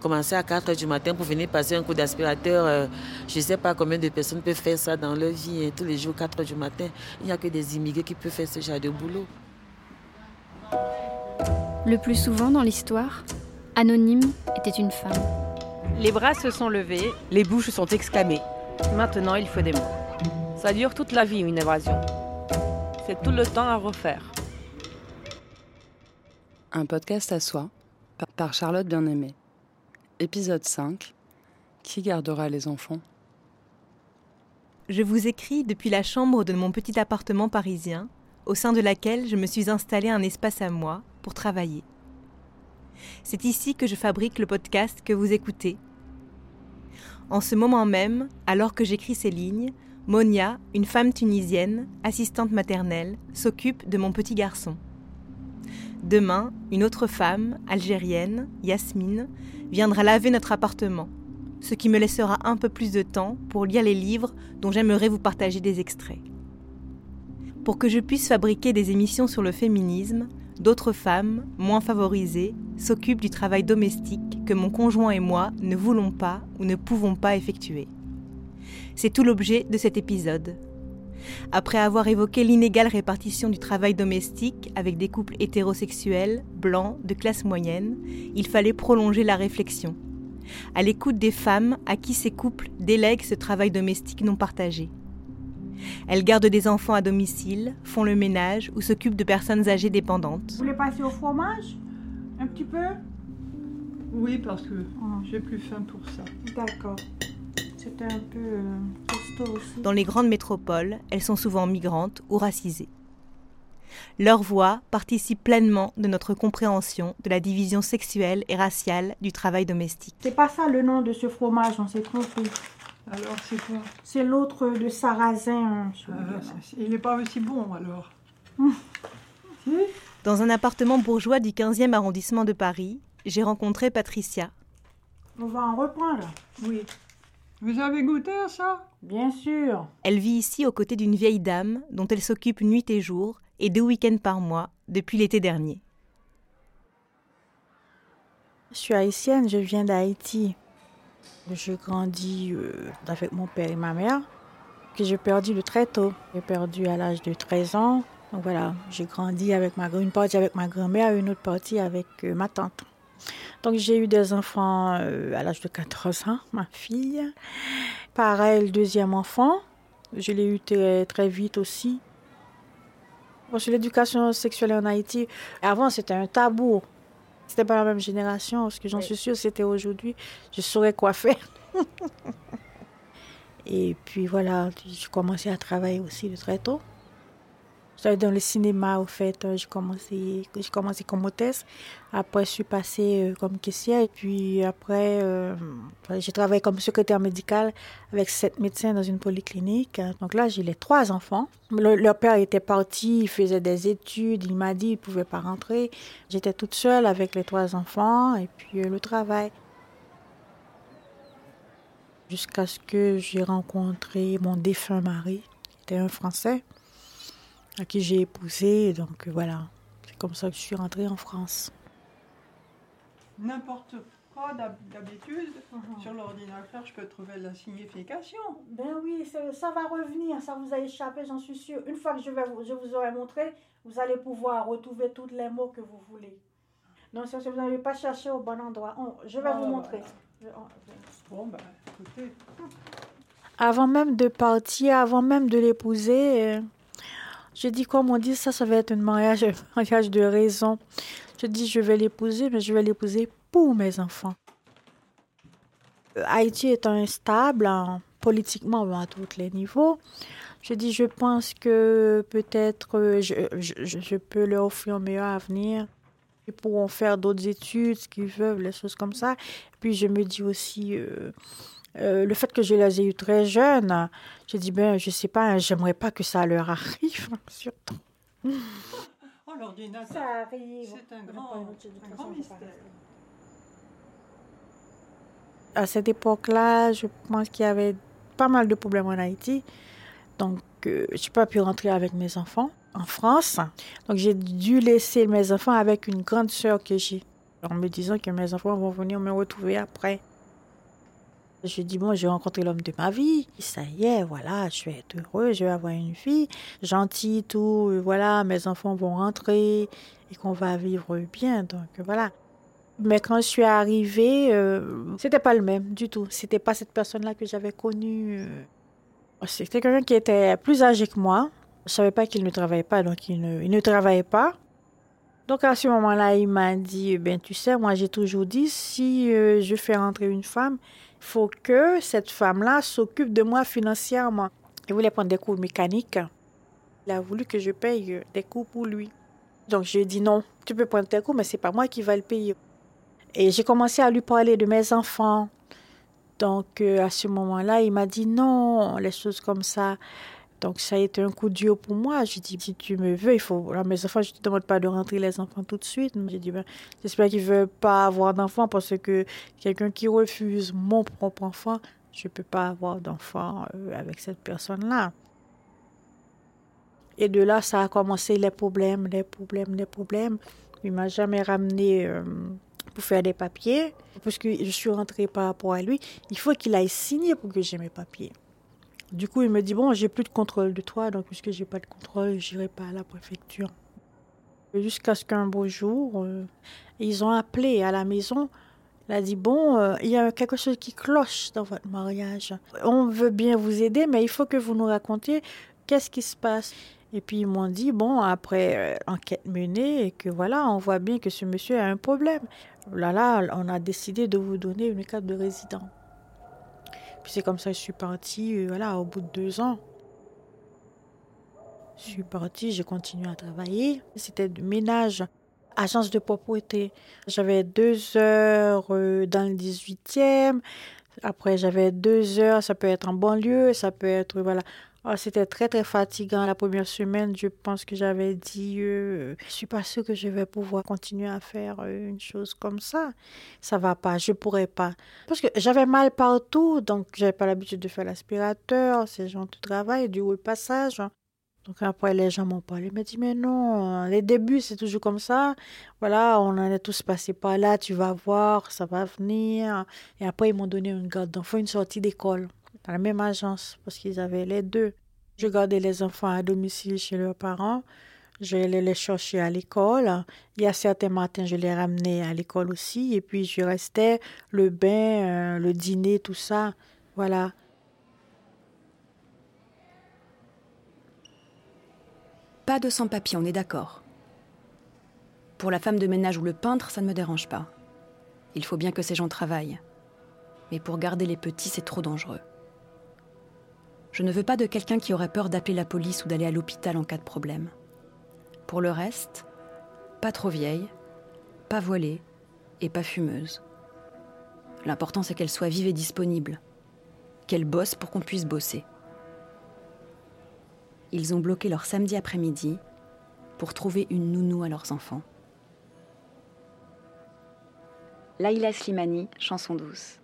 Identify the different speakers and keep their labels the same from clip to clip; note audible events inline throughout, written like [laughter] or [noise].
Speaker 1: Commencer à 4 h du matin pour venir passer un coup d'aspirateur, euh, je ne sais pas combien de personnes peuvent faire ça dans leur vie. Hein, tous les jours, 4 h du matin, il n'y a que des immigrés qui peuvent faire ce genre de boulot.
Speaker 2: Le plus souvent dans l'histoire, Anonyme était une femme.
Speaker 3: Les bras se sont levés, les bouches sont exclamées. Maintenant, il faut des mots. Ça dure toute la vie, une évasion. C'est tout le temps à refaire.
Speaker 4: Un podcast à soi, par Charlotte Bien-Aimée. Épisode 5. Qui gardera les enfants?
Speaker 5: Je vous écris depuis la chambre de mon petit appartement parisien, au sein de laquelle je me suis installé un espace à moi pour travailler. C'est ici que je fabrique le podcast que vous écoutez. En ce moment même, alors que j'écris ces lignes, Monia, une femme tunisienne, assistante maternelle, s'occupe de mon petit garçon. Demain, une autre femme, algérienne, Yasmine, viendra laver notre appartement, ce qui me laissera un peu plus de temps pour lire les livres dont j'aimerais vous partager des extraits. Pour que je puisse fabriquer des émissions sur le féminisme, d'autres femmes, moins favorisées, s'occupent du travail domestique que mon conjoint et moi ne voulons pas ou ne pouvons pas effectuer. C'est tout l'objet de cet épisode. Après avoir évoqué l'inégale répartition du travail domestique avec des couples hétérosexuels, blancs, de classe moyenne, il fallait prolonger la réflexion. À l'écoute des femmes à qui ces couples délèguent ce travail domestique non partagé. Elles gardent des enfants à domicile, font le ménage ou s'occupent de personnes âgées dépendantes.
Speaker 6: Vous voulez passer au fromage? Un petit peu?
Speaker 7: Oui, parce que j'ai plus faim pour ça.
Speaker 6: D'accord. C'était un peu euh, costaud aussi.
Speaker 5: Dans les grandes métropoles, elles sont souvent migrantes ou racisées. Leur voix participe pleinement de notre compréhension de la division sexuelle et raciale du travail domestique.
Speaker 6: C'est pas ça le nom de ce fromage, on s'est trompé.
Speaker 7: Alors, c'est quoi?
Speaker 6: C'est l'autre de sarrasin.
Speaker 7: Ah, Il n'est pas aussi bon, alors. [laughs]
Speaker 5: Dans un appartement bourgeois du 15e arrondissement de Paris, j'ai rencontré Patricia.
Speaker 6: On va en reprendre.
Speaker 7: Oui. Vous avez goûté à ça?
Speaker 6: Bien sûr.
Speaker 5: Elle vit ici aux côtés d'une vieille dame dont elle s'occupe nuit et jour et deux week-ends par mois depuis l'été dernier.
Speaker 6: Je suis haïtienne, je viens d'Haïti. Je grandis euh, avec mon père et ma mère, que j'ai perdu de très tôt. J'ai perdu à l'âge de 13 ans. Donc voilà, j'ai grandi avec ma une partie avec ma grand-mère et une autre partie avec euh, ma tante. Donc j'ai eu des enfants euh, à l'âge de 14 ans, ma fille. Pareil, le deuxième enfant, je l'ai eu très, très vite aussi. Bon, sur l'éducation sexuelle en Haïti, avant c'était un tabou. C'était pas la même génération, parce que j'en suis sûre, c'était aujourd'hui, je saurais quoi faire. [laughs] Et puis voilà, j'ai commencé à travailler aussi de très tôt. J'étais dans le cinéma, au fait, j'ai commencé, commencé comme hôtesse. Après, je suis passée euh, comme caissière. Et puis après, euh, j'ai travaillé comme secrétaire médicale avec sept médecins dans une polyclinique. Donc là, j'ai les trois enfants. Le- leur père était parti, il faisait des études. Il m'a dit qu'il ne pouvait pas rentrer. J'étais toute seule avec les trois enfants et puis euh, le travail. Jusqu'à ce que j'ai rencontré mon défunt mari, qui était un Français à qui j'ai épousé. Donc euh, voilà, c'est comme ça que je suis rentrée en France.
Speaker 7: N'importe quoi d'hab- d'habitude, sur l'ordinateur, je peux trouver la signification.
Speaker 6: Ben oui, ça, ça va revenir, ça vous a échappé, j'en suis sûre. Une fois que je, vais vous, je vous aurai montré, vous allez pouvoir retrouver tous les mots que vous voulez. Non, c'est parce que vous n'avez pas cherché au bon endroit. On- je vais
Speaker 7: Ah,
Speaker 6: vous
Speaker 7: bah.
Speaker 6: montrer. Je- on-
Speaker 7: Bon, ben, écoutez.
Speaker 6: Avant même de partir, avant même de l'épouser, euh, je dis, comme on dit, ça, ça va être un mariage, un [laughs] mariage de raison. Je dis, je vais l'épouser, mais je vais l'épouser pour mes enfants. Haïti étant instable, hein, politiquement, à tous les niveaux, je dis, je pense que peut-être euh, je, je, je- je peux leur offrir un meilleur avenir. Ils pourront faire d'autres études, ce qu'ils veulent, les choses comme ça. Puis je me dis aussi, euh, euh, le fait que je les ai eus très jeunes, je dis, ben, je sais pas, j'aimerais pas que ça leur arrive, [laughs] surtout.
Speaker 7: Oh, l'ordinateur,
Speaker 6: arrive.
Speaker 7: c'est un grand, un grand mystère.
Speaker 6: À cette époque-là, je pense qu'il y avait pas mal de problèmes en Haïti. Donc, euh, je n'ai pas pu rentrer avec mes enfants en France. Donc, j'ai dû laisser mes enfants avec une grande sœur que j'ai. en me disant que mes enfants vont venir me retrouver après. Je dis, bon, j'ai rencontré l'homme de ma vie. Ça y est, voilà, je vais être heureux, je vais avoir une fille gentille, tout. Voilà, mes enfants vont rentrer et qu'on va vivre bien. Donc, voilà. Mais quand je suis arrivée, euh, c'était pas le même du tout. C'était pas cette personne-là que j'avais connue. euh. C'était quelqu'un qui était plus âgé que moi. Je savais pas qu'il ne travaillait pas, donc il ne, il ne travaillait pas. Donc à ce moment-là, il m'a dit, ben tu sais, moi j'ai toujours dit, si euh, je fais rentrer une femme, faut que cette femme-là s'occupe de moi financièrement. Il voulait prendre des cours de mécanique. Il a voulu que je paye des cours pour lui. Donc j'ai dit non, tu peux prendre tes cours, mais c'est pas moi qui va le payer. Et j'ai commencé à lui parler de mes enfants. Donc euh, à ce moment-là, il m'a dit non, les choses comme ça. Donc ça a été un coup dur pour moi. J'ai dit, si tu me veux, il faut... Alors, mes enfants, je ne te demande pas de rentrer les enfants tout de suite. J'ai dit, ben, j'espère qu'il ne veut pas avoir d'enfants parce que quelqu'un qui refuse mon propre enfant, je ne peux pas avoir d'enfant euh, avec cette personne-là. Et de là, ça a commencé les problèmes, les problèmes, les problèmes. Il m'a jamais ramené euh, pour faire des papiers. Parce que je suis rentrée par rapport à lui. Il faut qu'il aille signer pour que j'ai mes papiers. Du coup, il me dit, bon, j'ai plus de contrôle de toi, donc puisque j'ai pas de contrôle, j'irai pas à la préfecture. Jusqu'à ce qu'un beau jour, euh, ils ont appelé à la maison. Il a dit, bon, euh, il y a quelque chose qui cloche dans votre mariage. On veut bien vous aider, mais il faut que vous nous racontiez qu'est-ce qui se passe. Et puis ils m'ont dit, bon, après euh, enquête menée, et que voilà, on voit bien que ce monsieur a un problème. Là, là, on a décidé de vous donner une carte de résident. C'est comme ça que je suis partie, euh, voilà, au bout de deux ans. Je suis partie, j'ai continué à travailler. C'était du ménage, agence de propreté. J'avais deux heures euh, dans le 18e. Après, j'avais deux heures, ça peut être en banlieue, ça peut être, voilà. Ah, c'était très, très fatigant. La première semaine, je pense que j'avais dit, euh, je suis pas sûre que je vais pouvoir continuer à faire euh, une chose comme ça. Ça va pas, je pourrais pas. Parce que j'avais mal partout, donc j'avais pas l'habitude de faire l'aspirateur, ces gens de travail, du haut passage. Donc après, les gens m'ont parlé, ils m'ont dit, mais non, les débuts, c'est toujours comme ça. Voilà, on en est tous passés par là, tu vas voir, ça va venir. Et après, ils m'ont donné une garde d'enfants, une sortie d'école, dans la même agence, parce qu'ils avaient les deux. Je gardais les enfants à domicile chez leurs parents. Je les les chercher à l'école. Il y a certains matins, je les ramenais à l'école aussi. Et puis, je restais le bain, euh, le dîner, tout ça. Voilà.
Speaker 8: Pas de sans-papiers, on est d'accord. Pour la femme de ménage ou le peintre, ça ne me dérange pas. Il faut bien que ces gens travaillent. Mais pour garder les petits, c'est trop dangereux. Je ne veux pas de quelqu'un qui aurait peur d'appeler la police ou d'aller à l'hôpital en cas de problème. Pour le reste, pas trop vieille, pas voilée et pas fumeuse. L'important c'est qu'elle soit vive et disponible, qu'elle bosse pour qu'on puisse bosser. Ils ont bloqué leur samedi après-midi pour trouver une nounou à leurs enfants. Laïla Slimani, chanson douce.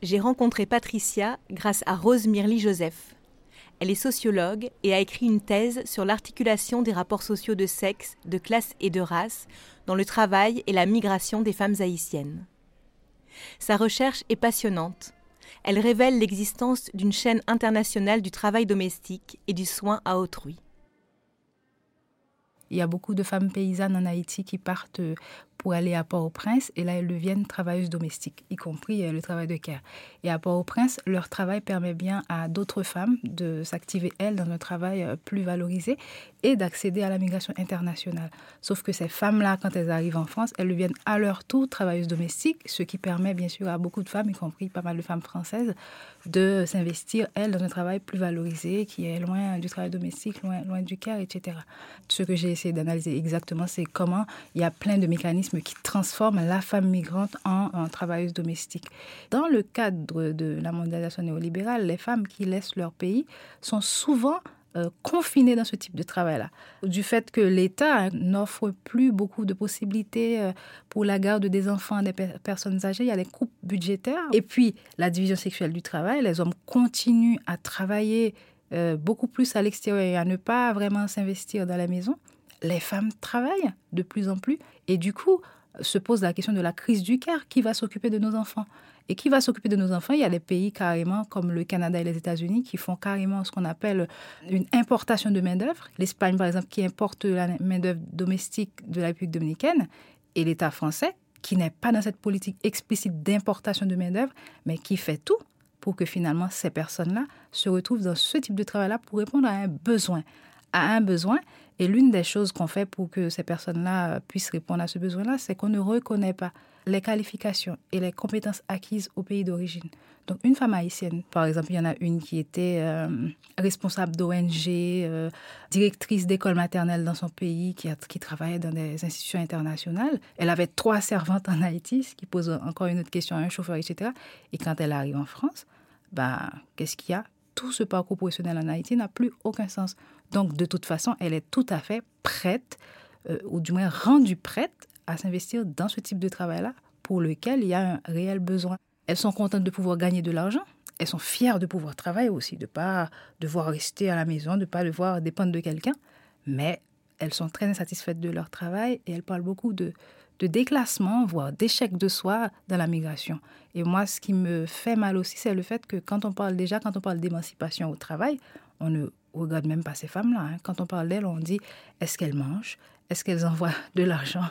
Speaker 5: J'ai rencontré Patricia grâce à Rose Mirly Joseph. Elle est sociologue et a écrit une thèse sur l'articulation des rapports sociaux de sexe, de classe et de race dans le travail et la migration des femmes haïtiennes. Sa recherche est passionnante. Elle révèle l'existence d'une chaîne internationale du travail domestique et du soin à autrui.
Speaker 9: Il y a beaucoup de femmes paysannes en Haïti qui partent pour aller à Port-au-Prince et là elles deviennent travailleuses domestiques, y compris euh, le travail de care. Et à Port-au-Prince, leur travail permet bien à d'autres femmes de s'activer elles dans un travail euh, plus valorisé et d'accéder à la migration internationale. Sauf que ces femmes-là, quand elles arrivent en France, elles deviennent à leur tour travailleuses domestiques, ce qui permet bien sûr à beaucoup de femmes, y compris pas mal de femmes françaises, de s'investir, elles, dans un travail plus valorisé, qui est loin du travail domestique, loin, loin du care, etc. Ce que j'ai essayé d'analyser exactement, c'est comment il y a plein de mécanismes qui transforment la femme migrante en, travailleuse domestique. Dans le cadre de la mondialisation néolibérale, les femmes qui laissent leur pays sont souvent euh, confinées dans ce type de travail-là. Du fait que l'État hein, n'offre plus beaucoup de possibilités euh, pour la garde des enfants, des per personnes âgées, il y a des coupes budgétaires. Et puis, la division sexuelle du travail, les hommes continuent à travailler euh, beaucoup plus à l'extérieur et à ne pas vraiment s'investir dans la maison les femmes travaillent de plus en plus. Et du coup, se pose la question de la crise du cœur. Qui va s'occuper de nos enfants? Et qui va s'occuper de nos enfants? Il y a des pays carrément comme le Canada et les États-Unis qui font carrément ce qu'on appelle une importation de main-d'œuvre. L'Espagne, par exemple, qui importe la main-d'œuvre domestique de la République dominicaine et l'État français qui n'est pas dans cette politique explicite d'importation de main-d'œuvre, mais qui fait tout pour que finalement ces personnes-là se retrouvent dans ce type de travail-là pour répondre à un besoin. À un besoin et l'une des choses qu'on fait pour que ces personnes-là puissent répondre à ce besoin-là, c'est qu'on ne reconnaît pas les qualifications et les compétences acquises au pays d'origine. Donc une femme haïtienne, par exemple, il y en a une qui était euh, responsable d'ONG, euh, directrice d'école maternelle dans son pays, qui, a, qui travaillait dans des institutions internationales. Elle avait trois servantes en Haïti, ce qui pose encore une autre question à un chauffeur, etc. Et quand elle arrive en France, bah, qu'est-ce qu'il y a? Tout ce parcours professionnel en Haïti n'a plus aucun sens. Donc, de toute façon, elle est tout à fait prête, euh, ou du moins rendue prête, à s'investir dans ce type de travail-là pour lequel il y a un réel besoin. Elles sont contentes de pouvoir gagner de l'argent. Elles sont fières de pouvoir travailler aussi, de ne pas devoir rester à la maison, de ne pas devoir dépendre de quelqu'un. Mais elles sont très insatisfaites de leur travail et elles parlent beaucoup de, de déclassement, voire d'échec de soi dans la migration. Et moi, ce qui me fait mal aussi, c'est le fait que quand on parle déjà, quand on parle d'émancipation au travail, on ne regarde même pas ces femmes-là. Hein. Quand on parle d'elles, on dit est-ce qu'elles mangent? Est-ce qu'elles envoient [laughs] de l'argent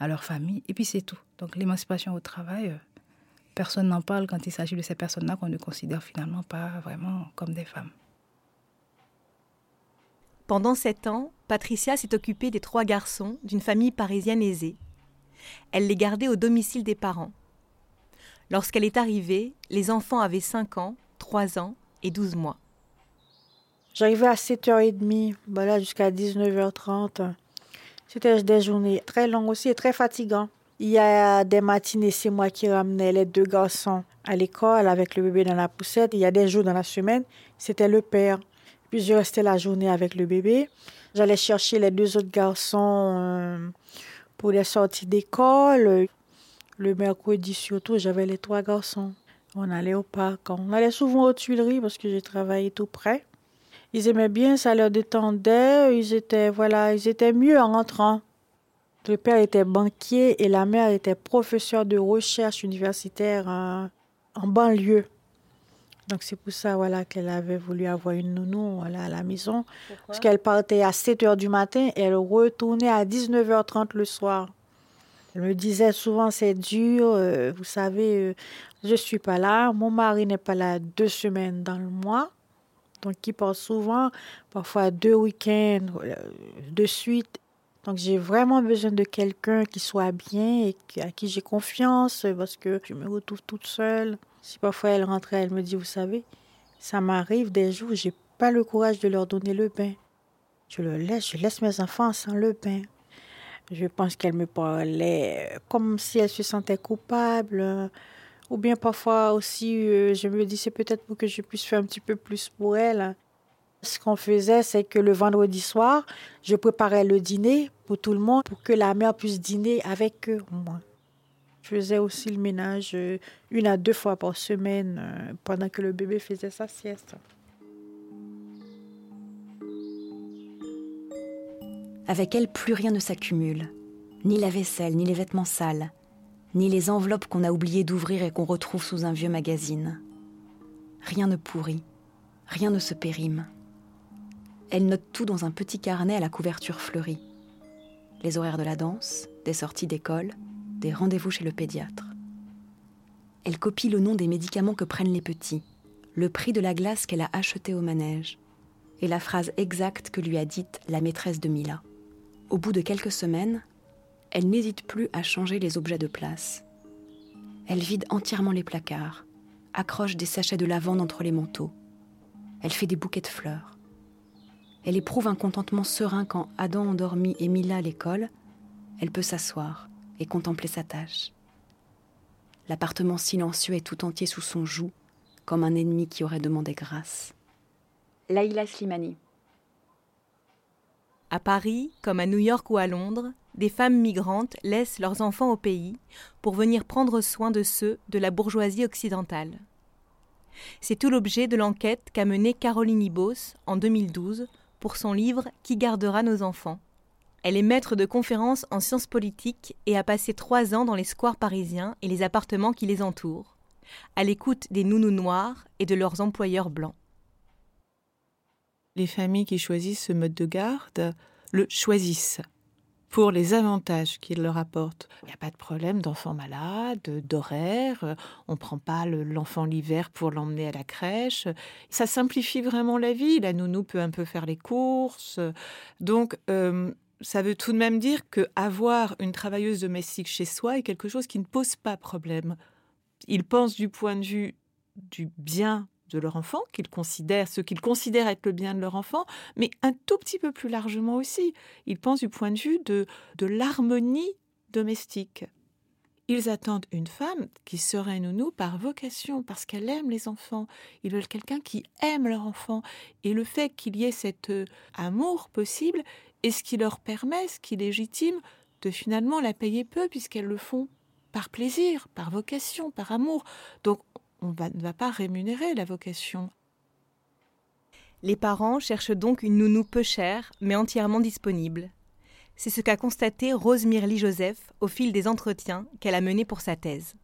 Speaker 9: à leur famille? Et puis c'est tout. Donc l'émancipation au travail, euh, personne n'en parle quand il s'agit de ces personnes-là qu'on ne considère finalement pas vraiment comme des femmes.
Speaker 5: Pendant sept ans, Patricia s'est occupée des trois garçons d'une famille parisienne aisée. Elle les gardait au domicile des parents. Lorsqu'elle est arrivée, les enfants avaient 5 ans, 3 ans et 12 mois.
Speaker 6: J'arrivais à 7h30, voilà, jusqu'à 19h30. C'était des journées très longues aussi et très fatigantes. Il y a des matinées, c'est moi qui ramenais les deux garçons à l'école avec le bébé dans la poussette. Il y a des jours dans la semaine, c'était le père. Puis je restais la journée avec le bébé. J'allais chercher les deux autres garçons euh, pour les sorties d'école. Le mercredi surtout, j'avais les trois garçons. On allait au parc. On allait souvent aux Tuileries parce que j'ai travaillé tout près. Ils aimaient bien, ça leur détendait. Ils étaient, voilà, ils étaient mieux en rentrant. Le père était banquier et la mère était professeure de recherche universitaire en, banlieue. Donc c'est pour ça voilà, qu'elle avait voulu avoir une nounou voilà, à la maison. parce qu'elle partait à 7 h du matin et elle retournait à 19h30 le soir. Elle me disait souvent c'est dur, euh, vous savez, euh, je ne suis pas là, mon mari n'est pas là deux semaines dans le mois. Donc il part souvent, parfois deux week-ends euh, de suite. Donc j'ai vraiment besoin de quelqu'un qui soit bien et à qui j'ai confiance parce que je me retrouve toute seule. Si parfois elle rentrait, elle me dit, vous savez, ça m'arrive des jours j'ai pas le courage de leur donner le bain. Je le laisse, je laisse mes enfants sans le bain. Je pense qu'elle me parlait comme si elle se sentait coupable. Ou bien parfois aussi, euh, je me dis, c'est peut-être pour que je puisse faire un petit peu plus pour elle. Ce qu'on faisait, c'est que le vendredi soir, je préparais le dîner pour tout le monde pour que la mère puisse dîner avec eux. Moi. Je faisais aussi le ménage euh, une à deux fois par semaine euh, pendant que le bébé faisait sa sieste.
Speaker 8: Avec elle, plus rien ne s'accumule. Ni la vaisselle, ni les vêtements sales, ni les enveloppes qu'on a oublié d'ouvrir et qu'on retrouve sous un vieux magazine. Rien ne pourrit, rien ne se périme. Elle note tout dans un petit carnet à la couverture fleurie. Les horaires de la danse, des sorties d'école, des rendez-vous chez le pédiatre. Elle copie le nom des médicaments que prennent les petits, le prix de la glace qu'elle a achetée au manège, et la phrase exacte que lui a dite la maîtresse de Mila. Au bout de quelques semaines, elle n'hésite plus à changer les objets de place. Elle vide entièrement les placards, accroche des sachets de lavande entre les manteaux. Elle fait des bouquets de fleurs. Elle éprouve un contentement serein quand, Adam endormi et Mila à l'école, elle peut s'asseoir et contempler sa tâche. L'appartement silencieux est tout entier sous son joug, comme un ennemi qui aurait demandé grâce. Laïla Slimani.
Speaker 5: À Paris, comme à New York ou à Londres, des femmes migrantes laissent leurs enfants au pays pour venir prendre soin de ceux de la bourgeoisie occidentale. C'est tout l'objet de l'enquête qu'a menée Caroline Ibos en 2012 pour son livre Qui gardera nos enfants Elle est maître de conférences en sciences politiques et a passé trois ans dans les squares parisiens et les appartements qui les entourent, à l'écoute des nounous noirs et de leurs employeurs blancs.
Speaker 10: Les familles qui choisissent ce mode de garde le choisissent pour les avantages qu'il leur apporte. Il n'y a pas de problème d'enfants malades, d'horaire, on ne prend pas l'enfant l'hiver pour l'emmener à la crèche. Ça simplifie vraiment la vie. La nounou peut un peu faire les courses. Donc, euh, ça veut tout de même dire que avoir une travailleuse domestique chez soi est quelque chose qui ne pose pas problème. Ils pensent du point de vue du bien de leur enfant, qu'ils considèrent, ce qu'ils considèrent être le bien de leur enfant, mais un tout petit peu plus largement aussi. Ils pensent du point de vue de, de l'harmonie domestique. Ils attendent une femme qui serait nounou par vocation, parce qu'elle aime les enfants. Ils veulent quelqu'un qui aime leur enfant. Et le fait qu'il y ait cet euh, amour possible est ce qui leur permet, ce qui légitime, de finalement la payer peu, puisqu'elles le font par plaisir, par vocation, par amour. Donc on ne va pas rémunérer la vocation.
Speaker 5: Les parents cherchent donc une nounou peu chère, mais entièrement disponible. C'est ce qu'a constaté Rose Mirly Joseph au fil des entretiens qu'elle a menés pour sa thèse.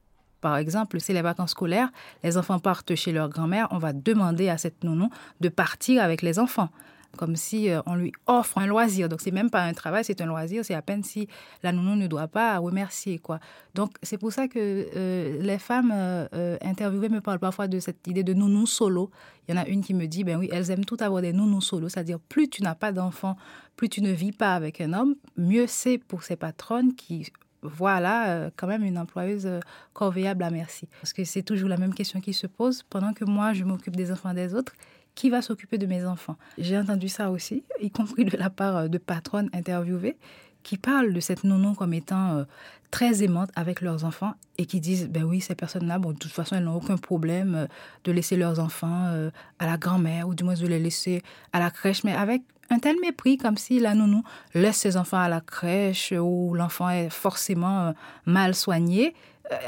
Speaker 9: Par exemple, c'est les vacances scolaires, les enfants partent chez leur grand-mère, on va demander à cette nounou de partir avec les enfants comme si euh, on lui offre un loisir. Donc, c'est même pas un travail, c'est un loisir. C'est à peine si la nounou ne doit pas remercier, quoi. Donc, c'est pour ça que euh, les femmes euh, interviewées me parlent parfois de cette idée de nounou solo. Il y en a une qui me dit, ben oui, elles aiment tout avoir des nounous solo, c'est-à-dire plus tu n'as pas d'enfants, plus tu ne vis pas avec un homme, mieux c'est pour ces patronnes qui voilà quand même une employeuse corvéable à merci. Parce que c'est toujours la même question qui se pose. Pendant que moi, je m'occupe des enfants des autres, qui va s'occuper de mes enfants. J'ai entendu ça aussi, y compris de la part euh, de patronnes interviewées qui parlent de cette nounou comme étant euh, très aimante avec leurs enfants et qui disent ben oui ces personnes-là bon de toute façon elles n'ont aucun problème euh, de laisser leurs enfants à la grand-mère ou du moins de les laisser à la crèche mais avec un tel mépris comme si la nounou laisse ses enfants à la crèche ou l'enfant est forcément mal soigné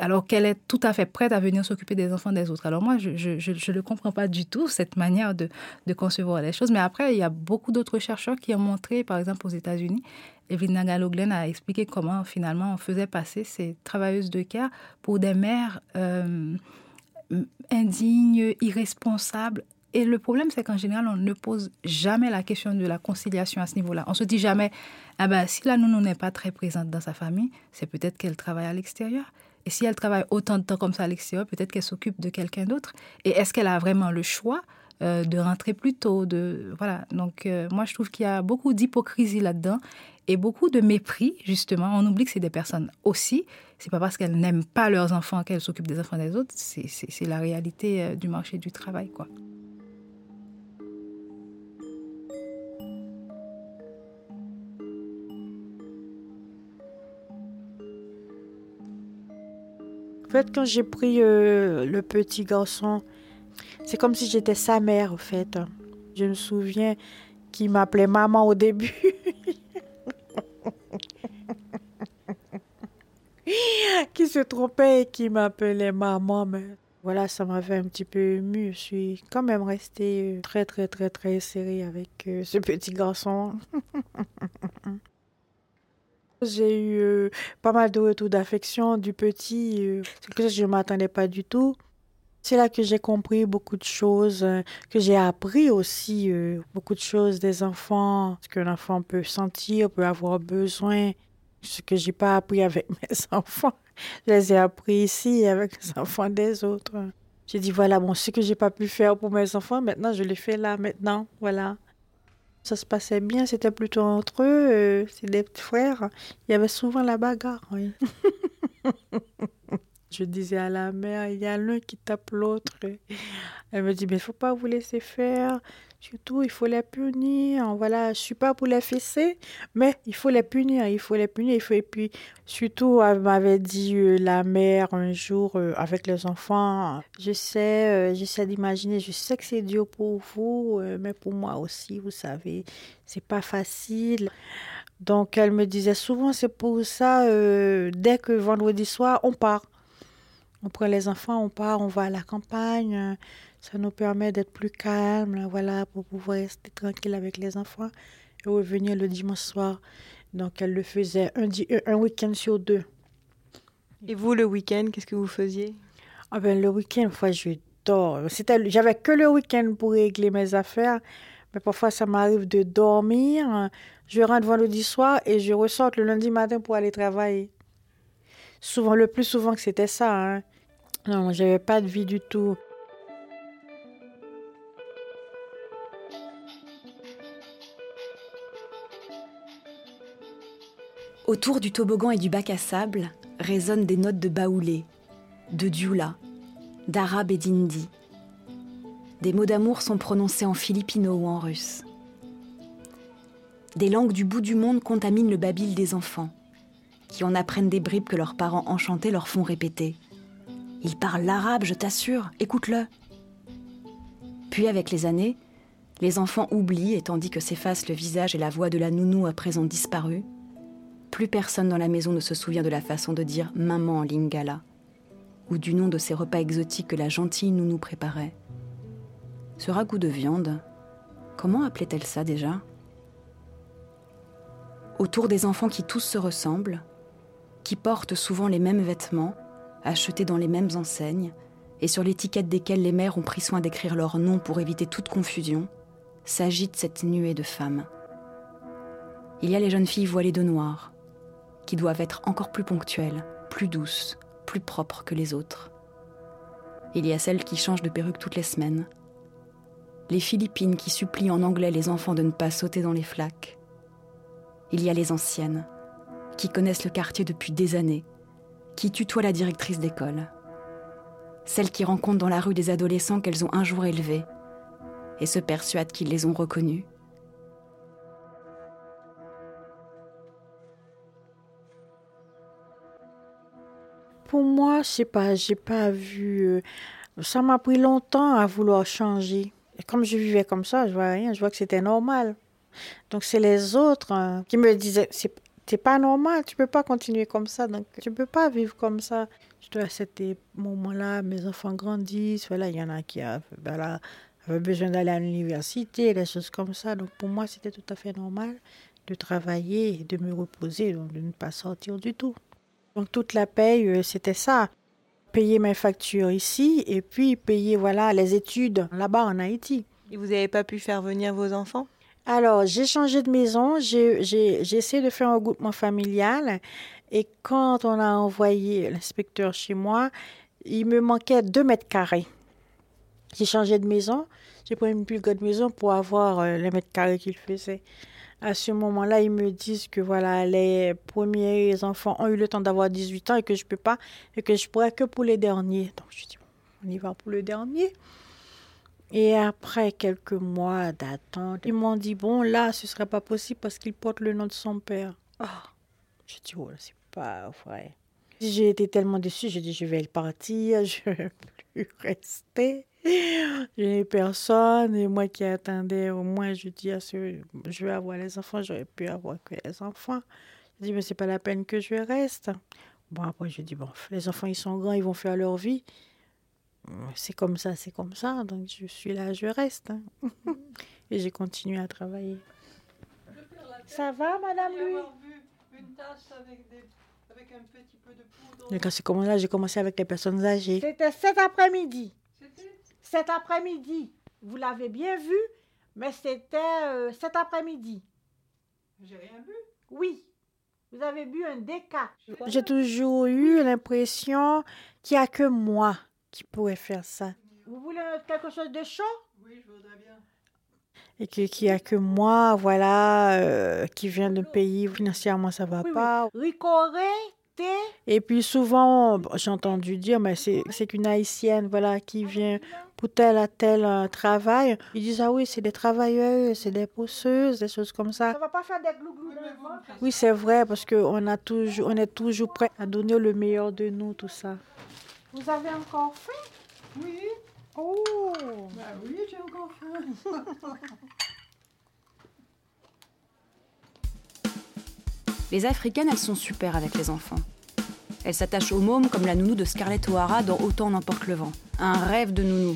Speaker 9: alors qu'elle est tout à fait prête à venir s'occuper des enfants des autres. Alors moi, je ne le comprends pas du tout, cette manière de, concevoir les choses. Mais après, il y a beaucoup d'autres chercheurs qui ont montré, par exemple aux États-Unis, Evelyn Nagaloglen a expliqué comment finalement on faisait passer ces travailleuses de care pour des mères euh, indignes, irresponsables. Et le problème, c'est qu'en général, on ne pose jamais la question de la conciliation à ce niveau-là. On se dit jamais, ah ben, si la nounou n'est pas très présente dans sa famille, c'est peut-être qu'elle travaille à l'extérieur. Et si elle travaille autant de temps comme ça à l'extérieur, peut-être qu'elle s'occupe de quelqu'un d'autre. Et est-ce qu'elle a vraiment le choix euh, de rentrer plus tôt de voilà. Donc euh, moi je trouve qu'il y a beaucoup d'hypocrisie là-dedans et beaucoup de mépris justement. On oublie que c'est des personnes aussi. C'est pas parce qu'elles n'aiment pas leurs enfants qu'elles s'occupent des enfants des autres. C'est la réalité euh, du marché du travail quoi
Speaker 6: En fait, quand j'ai pris euh, le petit garçon, c'est comme si j'étais sa mère, en fait. Je me souviens qu'il m'appelait maman au début. [laughs] qui se trompait et qui m'appelait maman. Mais voilà, ça m'avait un petit peu ému. Je suis quand même restée très, très, très, très serrée avec euh, ce petit garçon. [laughs] J'ai eu euh, pas mal de retours d'affection du petit, euh, que je ne m'attendais pas du tout. C'est là que j'ai compris beaucoup de choses, euh, que j'ai appris aussi beaucoup de choses des enfants, ce qu'un enfant peut sentir, peut avoir besoin, ce que j'ai pas appris avec [laughs] mes enfants. Je les ai appris ici avec les enfants des autres. J'ai dit voilà, bon, ce que j'ai pas pu faire pour mes enfants, maintenant je le fais là, maintenant, voilà. Ça se passait bien, c'était plutôt entre eux, euh, c'est des petits frères. Il y avait souvent la bagarre. [laughs] Je disais à la mère, il y a l'un qui tape l'autre. Elle me dit, mais il faut pas vous laisser faire. Surtout, il faut les punir. Voilà, je suis pas pour les fesser, mais il faut les punir. Il faut les punir. Il faut... Et puis, surtout, elle m'avait dit euh, la mère un jour euh, avec les enfants. Je sais, euh, j'essaie d'imaginer. Je sais que c'est dur pour vous, mais pour moi aussi, vous savez, c'est pas facile. Donc, elle me disait souvent, c'est pour ça, dès que vendredi soir, on part. On prend les enfants, on part, on va à la campagne. Ça nous permet d'être plus calme, voilà, pour pouvoir rester tranquille avec les enfants et revenir le dimanche soir. Donc, elle le faisait un, di- un week-end sur deux.
Speaker 5: Et vous, le week-end, qu'est-ce que vous faisiez?
Speaker 6: Ah ben, le week-end, parfois, je dors. C'était, j'avais que le week-end pour régler mes affaires. Mais parfois, ça m'arrive de dormir. Je rentre vendredi soir et je ressors le lundi matin pour aller travailler. Souvent, le plus souvent que c'était ça. Hein. Non, j'avais pas de vie du tout.
Speaker 8: Autour du toboggan et du bac à sable résonnent des notes de baoulé, de dioula, d'arabe et d'hindi. Des mots d'amour sont prononcés en philippino ou en russe. Des langues du bout du monde contaminent le babil des enfants, qui en apprennent des bribes que leurs parents enchantés leur font répéter. Il parle l'arabe, je t'assure, écoute-le. Puis avec les années, les enfants oublient et tandis que s'effacent le visage et la voix de la nounou à présent disparue, plus personne dans la maison ne se souvient de la façon de dire maman lingala, ou du nom de ces repas exotiques que la gentille nounou préparait. Ce ragoût de viande, comment appelait-elle ça déjà? Autour des enfants qui tous se ressemblent, qui portent souvent les mêmes vêtements, achetés dans les mêmes enseignes, et sur l'étiquette desquelles les mères ont pris soin d'écrire leur nom pour éviter toute confusion, s'agite cette nuée de femmes. Il y a les jeunes filles voilées de noir, qui doivent être encore plus ponctuelles, plus douces, plus propres que les autres. Il y a celles qui changent de perruque toutes les semaines. Les Philippines qui supplient en anglais les enfants de ne pas sauter dans les flaques. Il y a les anciennes, qui connaissent le quartier depuis des années, qui tutoient la directrice d'école. Celles qui rencontrent dans la rue des adolescents qu'elles ont un jour élevés et se persuadent qu'ils les ont reconnus.
Speaker 6: Pour moi, je pas, j'ai pas vu. euh, ça m'a pris longtemps à vouloir changer. Et comme je vivais comme ça, je vois rien, je vois que c'était normal. Donc c'est les autres hein, qui me disaient c'est pas normal, tu peux pas continuer comme ça, donc tu peux pas vivre comme ça. Je dois à ces moments-là, mes enfants grandissent, voilà, il y en a qui a, voilà, avaient besoin d'aller à l'université, des choses comme ça. Donc pour moi, c'était tout à fait normal de travailler et de me reposer, donc de ne pas sortir du tout. Donc toute la paye, euh, c'était ça. Payer mes factures ici et puis payer voilà les études là-bas en Haïti.
Speaker 5: Et vous n'avez pas pu faire venir vos enfants?
Speaker 6: Alors, j'ai changé de maison, j'ai essayé de faire un regroupement familial et quand on a envoyé l'inspecteur chez moi, il me manquait deux mètres carrés. J'ai changé de maison, j'ai pris une plus grande maison pour avoir euh, les mètres carrés qu'il faisait. À ce moment-là, ils me disent que voilà, les premiers enfants ont eu le temps d'avoir 18 ans et que je peux pas, et que je pourrais que pour les derniers. Donc je dis, on y va pour le dernier. Et après quelques mois d'attente, ils m'ont dit, bon, là, ce serait pas possible parce qu'il porte le nom de son père. Ah, je dis, oh, là, c'est pas vrai. J'ai été tellement déçue, j'ai dit, je vais partir, [laughs] je ne vais plus rester. Je n'ai personne, et moi qui attendais, au moins, je dis, à ce, je vais avoir les enfants, j'aurais pu avoir que les enfants. Je dis, mais c'est pas la peine que je reste. Bon, après, je dis, bon, les enfants, ils sont grands, ils vont faire leur vie. C'est comme ça, c'est comme ça, donc je suis là, je reste. hein. [laughs] et j'ai continué à travailler. Ça va, madame Louis?
Speaker 7: une tasse avec, des, avec un petit peu de poudre.
Speaker 6: C'est comme là, j'ai commencé avec les personnes âgées. C'était cet après-midi. Cet après-midi. Vous l'avez bien vu, mais c'était euh, cet après-midi.
Speaker 7: J'ai rien bu.
Speaker 6: Oui. Vous avez bu un déca. J'ai toujours eu l'impression qu'il n'y a que moi qui pourrais faire ça. Vous voulez quelque chose de chaud?
Speaker 7: Oui, je voudrais bien.
Speaker 6: Et qu'il n'y a que moi, voilà, euh, qui vient d'un pays où financièrement ça va pas. Ricoré, thé. Et puis souvent, j'ai entendu dire, mais c'est c'est qu'une haïtienne, voilà, qui vient pour tel à tel euh, travail. Ils disent, ah oui, c'est des travailleuses, c'est des pousseuses, des choses comme ça. Ça va pas faire des glouglous Oui, c'est vrai, parce qu'on a toujours, on est toujours prêt à donner le meilleur de nous, tout ça. Vous avez encore faim?
Speaker 7: Oui.
Speaker 6: Oh
Speaker 7: Bah oui, j'ai encore faim. [laughs]
Speaker 8: Les Africaines, elles sont super avec les enfants. Elles s'attachent aux mômes comme la nounou de Scarlett O'Hara dans Autant n'emporte le vent. Un rêve de nounou.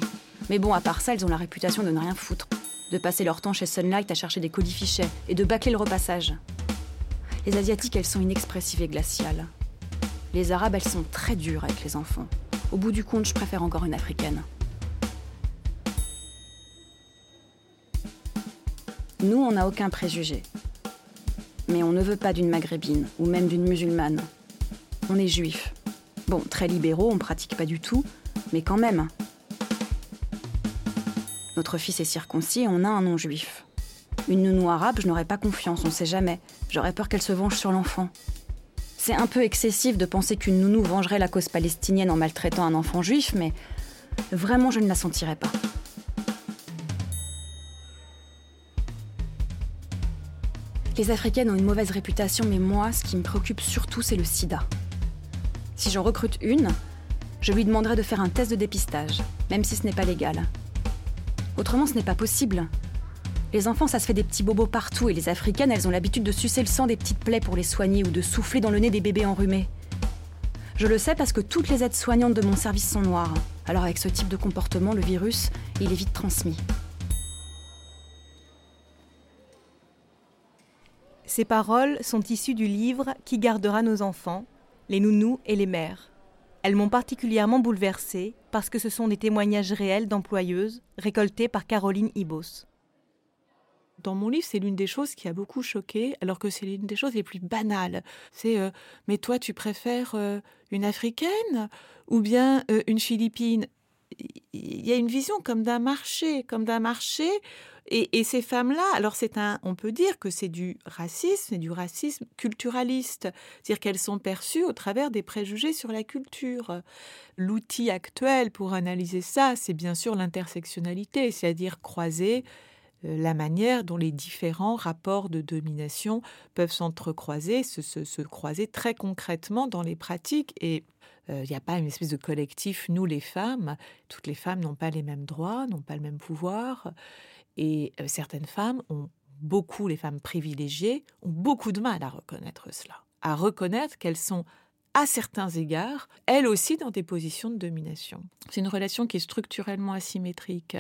Speaker 8: Mais bon, à part ça, elles ont la réputation de ne rien foutre. De passer leur temps chez Sunlight à chercher des colifichets et de bâcler le repassage. Les Asiatiques, elles sont inexpressives et glaciales. Les Arabes, elles sont très dures avec les enfants. Au bout du compte, je préfère encore une africaine. Nous, on n'a aucun préjugé. Mais on ne veut pas d'une maghrébine ou même d'une musulmane. On est juif. Bon, très libéraux, on pratique pas du tout, mais quand même. Notre fils est circoncis et on a un nom juif. Une nounou arabe, je n'aurais pas confiance, on sait jamais. J'aurais peur qu'elle se venge sur l'enfant. C'est un peu excessif de penser qu'une nounou vengerait la cause palestinienne en maltraitant un enfant juif, mais vraiment je ne la sentirais pas. Les Africaines ont une mauvaise réputation, mais moi, ce qui me préoccupe surtout, c'est le sida. Si j'en recrute une, je lui demanderai de faire un test de dépistage, même si ce n'est pas légal. Autrement, ce n'est pas possible. Les enfants, ça se fait des petits bobos partout, et les Africaines, elles ont l'habitude de sucer le sang des petites plaies pour les soigner ou de souffler dans le nez des bébés enrhumés. Je le sais parce que toutes les aides-soignantes de mon service sont noires. Alors avec ce type de comportement, le virus, il est vite transmis.
Speaker 5: Ces paroles sont issues du livre Qui gardera nos enfants Les nounous et les mères. Elles m'ont particulièrement bouleversée parce que ce sont des témoignages réels d'employeuses récoltés par Caroline Ibos.
Speaker 10: Dans mon livre, c'est l'une des choses qui a beaucoup choqué, alors que c'est l'une des choses les plus banales. C'est euh, mais toi, tu préfères euh, une africaine ou bien euh, une philippine? Il y a une vision comme d'un marché, comme d'un marché et, ces femmes-là, alors c'est un, on peut dire que c'est du racisme, c'est du racisme culturaliste, c'est-à-dire qu'elles sont perçues au travers des préjugés sur la culture. L'outil actuel pour analyser ça, c'est bien sûr l'intersectionnalité, c'est-à-dire croiser la manière dont les différents rapports de domination peuvent s'entrecroiser, se, se, croiser très concrètement dans les pratiques. Et euh, il n'y a pas une espèce de collectif, nous les femmes, toutes les femmes n'ont pas les mêmes droits, n'ont pas le même pouvoir. Et euh, certaines femmes ont beaucoup, les femmes privilégiées, ont beaucoup de mal à reconnaître cela, à reconnaître qu'elles sont à certains égards, elles aussi dans des positions de domination. C'est une relation qui est structurellement asymétrique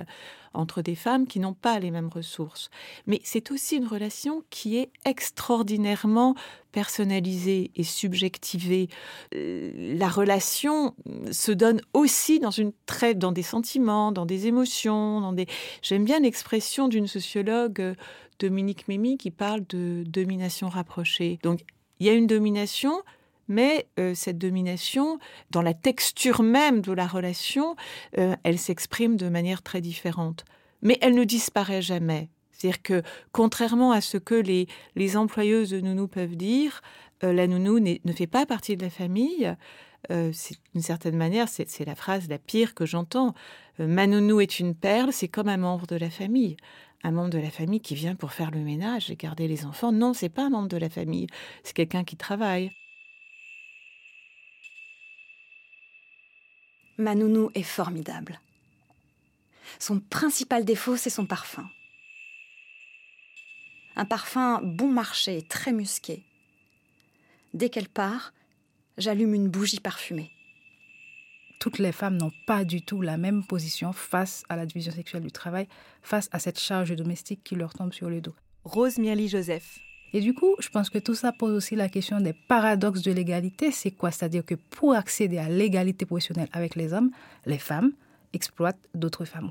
Speaker 10: entre des femmes qui n'ont pas les mêmes ressources. Mais c'est aussi une relation qui est extraordinairement personnalisée et subjectivée. Euh, la relation se donne aussi dans, une très, dans des sentiments, dans des émotions, dans des... J'aime bien l'expression d'une sociologue, Dominique Mémy, qui parle de domination rapprochée. Donc, il y a une domination, mais euh, cette domination, dans la texture même de la relation, euh, elle s'exprime de manière très différente. Mais elle ne disparaît jamais. C'est-à-dire que, contrairement à ce que les, employeuses de nounou peuvent dire, euh, la nounou ne fait pas partie de la famille. c'est d'une certaine manière, c'est la phrase la pire que j'entends. ma nounou est une perle, c'est comme un membre de la famille un membre de la famille qui vient pour faire le ménage et garder les enfants. Non, c'est pas un membre de la famille, c'est quelqu'un qui travaille.
Speaker 8: Ma nounou est formidable. Son principal défaut, c'est son parfum. Un parfum bon marché et très musqué. Dès qu'elle part, j'allume une bougie parfumée.
Speaker 9: Toutes les femmes n'ont pas du tout la même position face à la division sexuelle du travail, face à cette charge domestique qui leur tombe sur le dos.
Speaker 5: Rose Mirly Joseph.
Speaker 9: Et du coup, je pense que tout ça pose aussi la question des paradoxes de l'égalité. C'est quoi? C'est-à-dire que pour accéder à l'égalité professionnelle avec les hommes, les femmes exploitent d'autres femmes.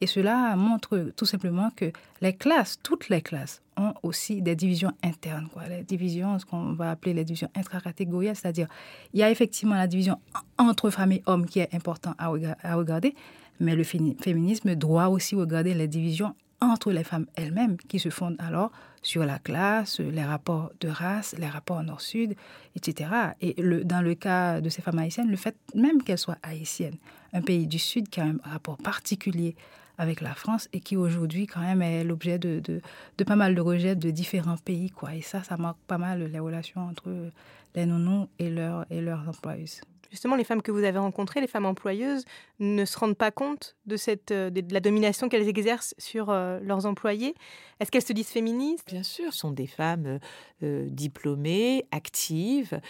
Speaker 9: Et cela montre tout simplement que les classes, toutes les classes, ont aussi des divisions internes. Quoi. Les divisions, ce qu'on va appeler les divisions intracatégorielles, c'est-à-dire il y a effectivement la division entre femmes et hommes qui est important à regarder, mais le féminisme doit aussi regarder les divisions entre les femmes elles-mêmes qui se fondent alors sur la classe, les rapports de race, les rapports nord-sud, etc. Et dans le cas de ces femmes haïtiennes, le fait même qu'elles soient haïtiennes, un pays du Sud qui a un rapport particulier avec la France et qui aujourd'hui quand même est l'objet de, pas mal de rejets de différents pays. Et ça, ça marque pas mal les relations entre les nounous et, et leurs employeuses
Speaker 5: justement, les femmes que vous avez rencontrées, les femmes employeuses, ne se rendent pas compte de, euh, la domination qu'elles exercent sur euh, leurs employés? Est-ce qu'elles se disent féministes?
Speaker 10: Bien sûr, ce sont des femmes euh, diplômées, actives,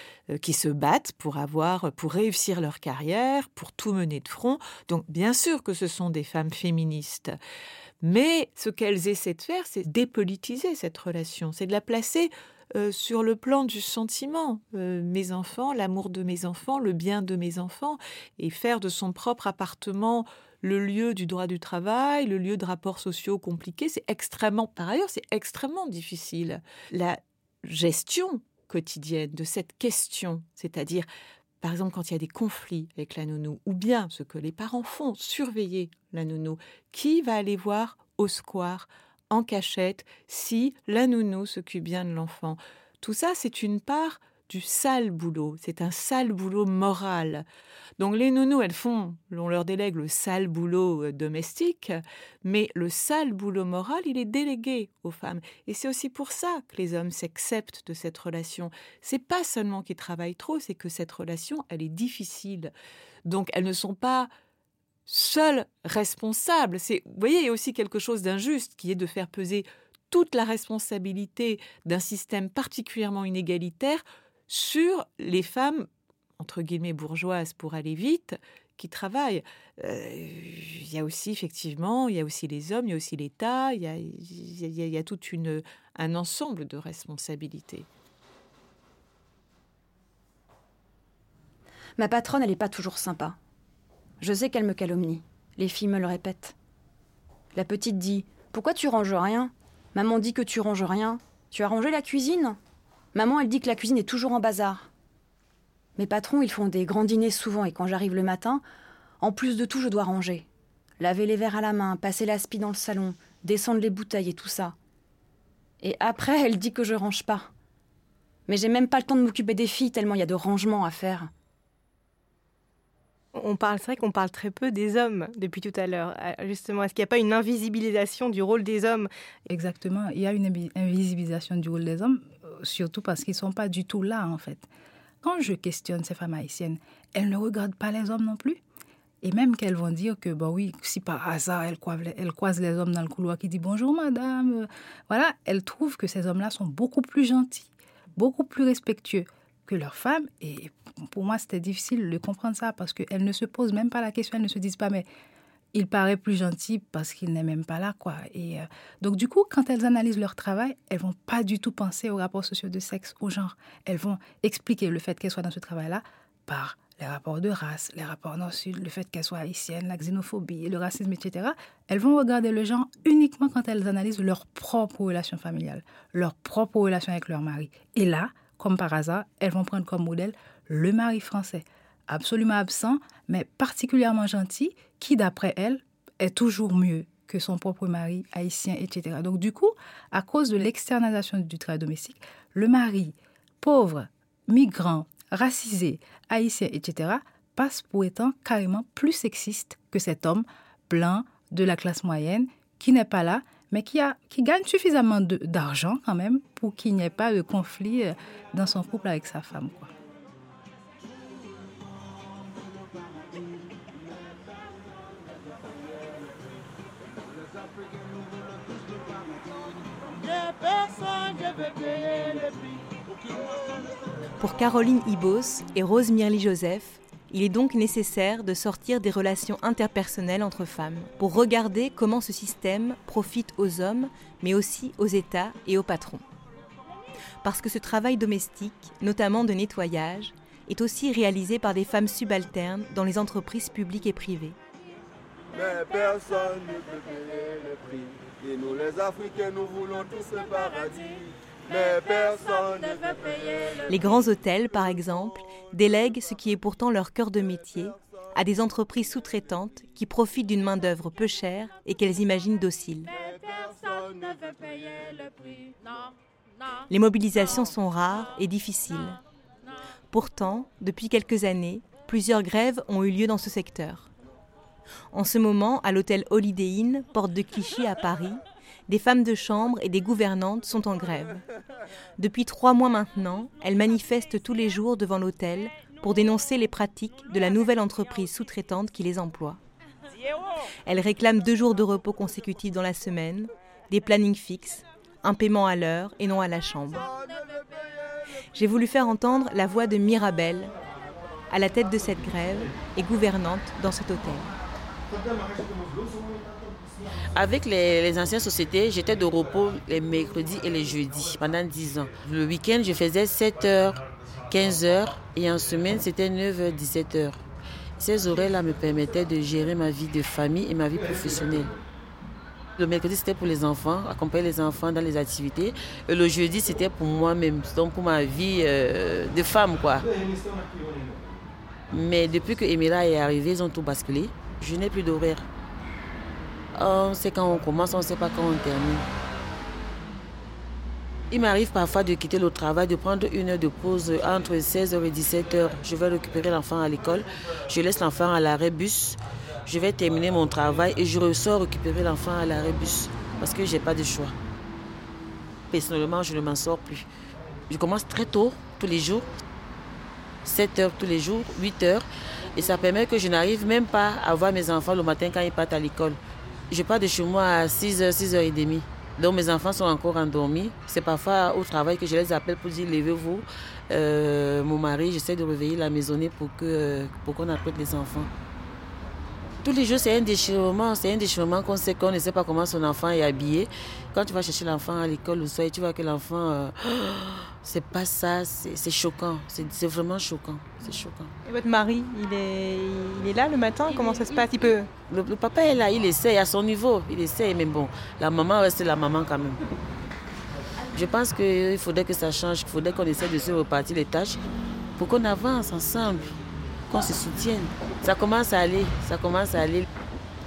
Speaker 10: qui se battent pour avoir, pour réussir leur carrière, pour tout mener de front. Donc, bien sûr que ce sont des femmes féministes. Mais ce qu'elles essaient de faire, c'est dépolitiser cette relation, c'est de la placer euh, sur le plan du sentiment. Euh, mes enfants, l'amour de mes enfants, le bien de mes enfants, et faire de son propre appartement le lieu du droit du travail, le lieu de rapports sociaux compliqués, c'est extrêmement, par ailleurs, c'est extrêmement difficile. La gestion quotidienne de cette question, c'est-à-dire par exemple quand il y a des conflits avec la nounou, ou bien ce que les parents font, surveiller la nounou, qui va aller voir au square en cachette si la nounou s'occupe bien de l'enfant. Tout ça, c'est une part du sale boulot. C'est un sale boulot moral. Donc les nounous, elles font, on leur délègue le sale boulot euh, domestique, mais le sale boulot moral, il est délégué aux femmes. Et c'est aussi pour ça que les hommes s'acceptent de cette relation. C'est pas seulement qu'ils travaillent trop, c'est que cette relation, elle est difficile. Donc elles ne sont pas seules responsables. C'est, vous voyez, il y a aussi quelque chose d'injuste qui est de faire peser toute la responsabilité d'un système particulièrement inégalitaire sur les femmes, entre guillemets, bourgeoises pour aller vite, qui travaillent. Euh, il y a aussi, effectivement, il y a aussi les hommes, il y a aussi l'État, il y a, il y a, tout un ensemble de responsabilités.
Speaker 8: Ma patronne, elle n'est pas toujours sympa. Je sais qu'elle me calomnie. Les filles me le répètent. La petite dit Pourquoi tu ranges rien? Maman dit que tu ranges rien. Tu as rangé la cuisine? Maman, elle dit que la cuisine est toujours en bazar. Mes patrons, ils font des grands dîners souvent et quand j'arrive le matin, en plus de tout, je dois ranger. Laver les verres à la main, passer l'aspi dans le salon, descendre les bouteilles et tout ça. Et après, elle dit que je range pas. Mais j'ai même pas le temps de m'occuper des filles tellement il y a de rangements à faire.
Speaker 5: On parle, c'est vrai qu'on parle très peu des hommes depuis tout à l'heure. Euh, justement, est-ce qu'il n'y a pas une invisibilisation du rôle des hommes?
Speaker 9: Exactement, il y a une invisibilisation du rôle des hommes, euh, surtout parce qu'ils ne sont pas du tout là, en fait. Quand je questionne ces femmes haïtiennes, elles ne regardent pas les hommes non plus. Et même qu'elles vont dire que, bah oui, si par hasard elles croisent, les hommes dans le couloir qui disent bonjour madame, euh, voilà, elles trouvent que ces hommes-là sont beaucoup plus gentils, beaucoup plus respectueux que leurs femmes. Et pour moi, c'était difficile de comprendre ça parce qu'elles ne se posent même pas la question, elles ne se disent pas, mais il paraît plus gentil parce qu'il n'est même pas là, quoi. Et euh, donc, du coup, quand elles analysent leur travail, elles vont pas du tout penser aux rapports sociaux de sexe, au genre. Elles vont expliquer le fait qu'elles soient dans ce travail-là par les rapports de race, les rapports nord-sud, le fait qu'elles soient haïtiennes, la xénophobie, le racisme, etc. Elles vont regarder le genre uniquement quand elles analysent leur propre relation familiale, leur propre relation avec leur mari. Et là, comme par hasard, elles vont prendre comme modèle le mari français, absolument absent, mais particulièrement gentil, qui, d'après elles, est toujours mieux que son propre mari haïtien, etc. Donc du coup, à cause de l'externalisation du travail domestique, le mari pauvre, migrant, racisé, haïtien, etc., passe pour étant carrément plus sexiste que cet homme blanc de la classe moyenne qui n'est pas là, mais qui, gagne suffisamment d'argent quand même pour qu'il n'y ait pas de conflit euh, dans son couple avec sa femme.
Speaker 5: Pour Caroline Ibos et Rose Mirly Joseph, il est donc nécessaire de sortir des relations interpersonnelles entre femmes pour regarder comment ce système profite aux hommes, mais aussi aux États et aux patrons. Parce que ce travail domestique, notamment de nettoyage, est aussi réalisé par des femmes subalternes dans les entreprises publiques et privées. Mais personne ne peut payer le prix. Et nous les Africains, nous voulons tous le paradis. Mais personne ne veut payer Les grands hôtels, par exemple, délèguent ce qui est pourtant leur cœur de métier à des entreprises sous-traitantes qui profitent d'une main-d'œuvre peu chère et qu'elles imaginent docile. Les mobilisations sont rares et difficiles. Pourtant, depuis quelques années, plusieurs grèves ont eu lieu dans ce secteur. En ce moment, à l'hôtel Holiday Inn, porte de Clichy à Paris, des femmes de chambre et des gouvernantes sont en grève. Depuis trois mois maintenant, elles manifestent tous les jours devant l'hôtel pour dénoncer les pratiques de la nouvelle entreprise sous-traitante qui les emploie. Elles réclament deux jours de repos consécutifs dans la semaine, des plannings fixes, un paiement à l'heure et non à la chambre. J'ai voulu faire entendre la voix de Mirabelle, à la tête de cette grève et gouvernante dans cet hôtel.
Speaker 1: Avec les, anciennes sociétés, j'étais de repos les mercredis et les jeudis pendant 10 ans. Le week-end, je faisais 7h, 15h et en semaine, c'était 9h, 17h. Ces horaires-là me permettaient de gérer ma vie de famille et ma vie professionnelle. Le mercredi, c'était pour les enfants, accompagner les enfants dans les activités. Et le jeudi, c'était pour moi-même, donc pour ma vie euh, de femme, quoi. Mais depuis que Emira est arrivée, ils ont tout basculé. Je n'ai plus d'horaire. On sait quand on commence, on ne sait pas quand on termine. Il m'arrive parfois de quitter le travail, de prendre une heure de pause entre 16h et 17h. Je vais récupérer l'enfant à l'école. Je laisse l'enfant à l'arrêt bus. Je vais terminer mon travail et je ressors récupérer l'enfant à l'arrêt bus parce que je n'ai pas de choix. Personnellement, je ne m'en sors plus. Je commence très tôt, tous les jours. 7 heures tous les jours, 8 heures. Et ça permet que je n'arrive même pas à voir mes enfants le matin quand ils partent à l'école. Je pars de chez moi à 6h, 6h30. Donc mes enfants sont encore endormis. C'est parfois au travail que je les appelle pour dire levez-vous. Euh, mon mari, j'essaie de réveiller la maisonnée pour pour qu'on apprête les enfants. Tous les jours, c'est un déchirement. C'est un déchirement qu'on sait qu'on ne sait pas comment son enfant est habillé. Quand tu vas chercher l'enfant à l'école le soir, tu vois que l'enfant, euh, c'est pas ça, c'est choquant. C'est vraiment choquant. C'est choquant.
Speaker 5: Et votre mari, il est, il est là le matin? Comment ça se passe? Il peut...
Speaker 1: Le, le, papa est là, il essaie à son niveau. Il essaie, mais bon, la maman reste la maman quand même. Je pense qu'il faudrait que ça change, qu'il faudrait qu'on essaie de se repartir les tâches pour qu'on avance ensemble qu'on se soutienne. Ça commence à aller, ça commence à aller.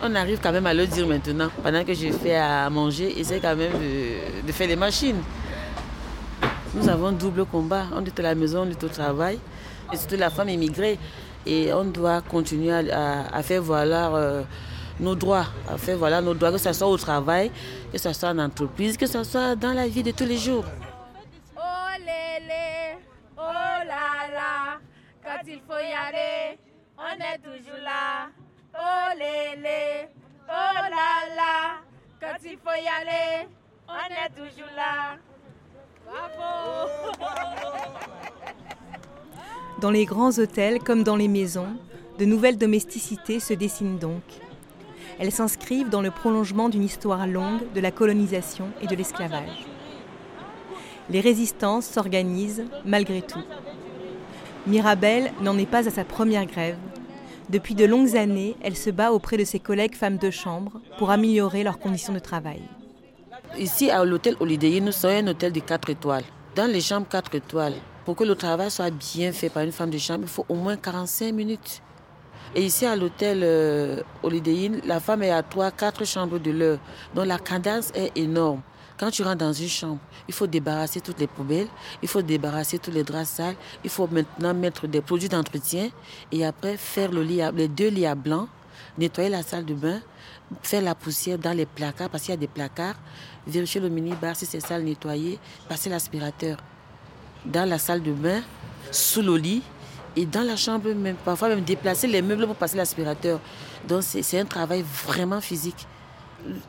Speaker 1: On arrive quand même à le dire maintenant. Pendant que je fais à manger, essaie quand même de, de faire les machines. Nous avons double combat. On est à la maison, on est au travail. Et surtout la femme immigrée. Et on doit continuer à, faire valoir euh, nos droits. À faire valoir nos droits, que ce soit au travail, que ce soit en entreprise, que ce soit dans la vie de tous les jours.
Speaker 11: Oh lélé, oh là là. Quand il faut y aller, on est toujours là. Oh lélé, oh là là. Quand il faut y aller, on est toujours là.
Speaker 5: Dans les grands hôtels comme dans les maisons, de nouvelles domesticités se dessinent donc. Elles s'inscrivent dans le prolongement d'une histoire longue de la colonisation et de l'esclavage. Les résistances s'organisent malgré tout. Mirabelle n'en est pas à sa première grève. Depuis de longues années, elle se bat auprès de ses collègues femmes de chambre pour améliorer leurs conditions de travail.
Speaker 1: Ici, à l'hôtel Holiday, nous sommes un hôtel de 4 étoiles. Dans les chambres 4 étoiles, pour que le travail soit bien fait par une femme de chambre, il faut au moins 45 minutes. Et ici, à l'hôtel euh, Holiday Inn, la femme est à 3-4 chambres de l'heure. Donc la cadence est énorme. Quand tu rentres dans une chambre, il faut débarrasser toutes les poubelles, il faut débarrasser tous les draps sales, il faut maintenant mettre des produits d'entretien et après faire le lit les deux lits à blanc, nettoyer la salle de bain, faire la poussière dans les placards parce qu'il y a des placards, vérifier le mini-bar si c'est sale, nettoyer, passer l'aspirateur dans la salle de bain, sous le lit et dans la chambre même, parfois même déplacer les meubles pour passer l'aspirateur. Donc c'est un travail vraiment physique.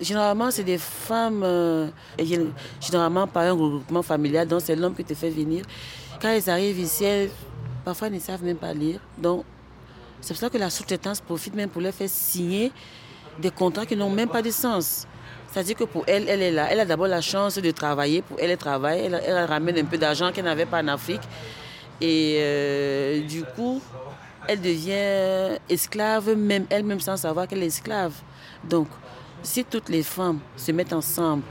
Speaker 1: Généralement, c'est des femmes, euh, généralement par un regroupement familial, donc c'est l'homme qui te fait venir. Quand elles arrivent ici, elles, parfois elles ne savent même pas lire. Donc, c'est pour ça que la sous-traitance profite même pour leur faire signer des contrats qui n'ont même pas de sens. C'est-à-dire que pour elle, elle est là. Elle a d'abord la chance de travailler. Pour elle, elle travaille. Elle, ramène un peu d'argent qu'elle n'avait pas en Afrique. Et euh, du coup, elle devient esclave, même elle-même sans savoir qu'elle est esclave. Donc, si toutes les femmes se mettent ensemble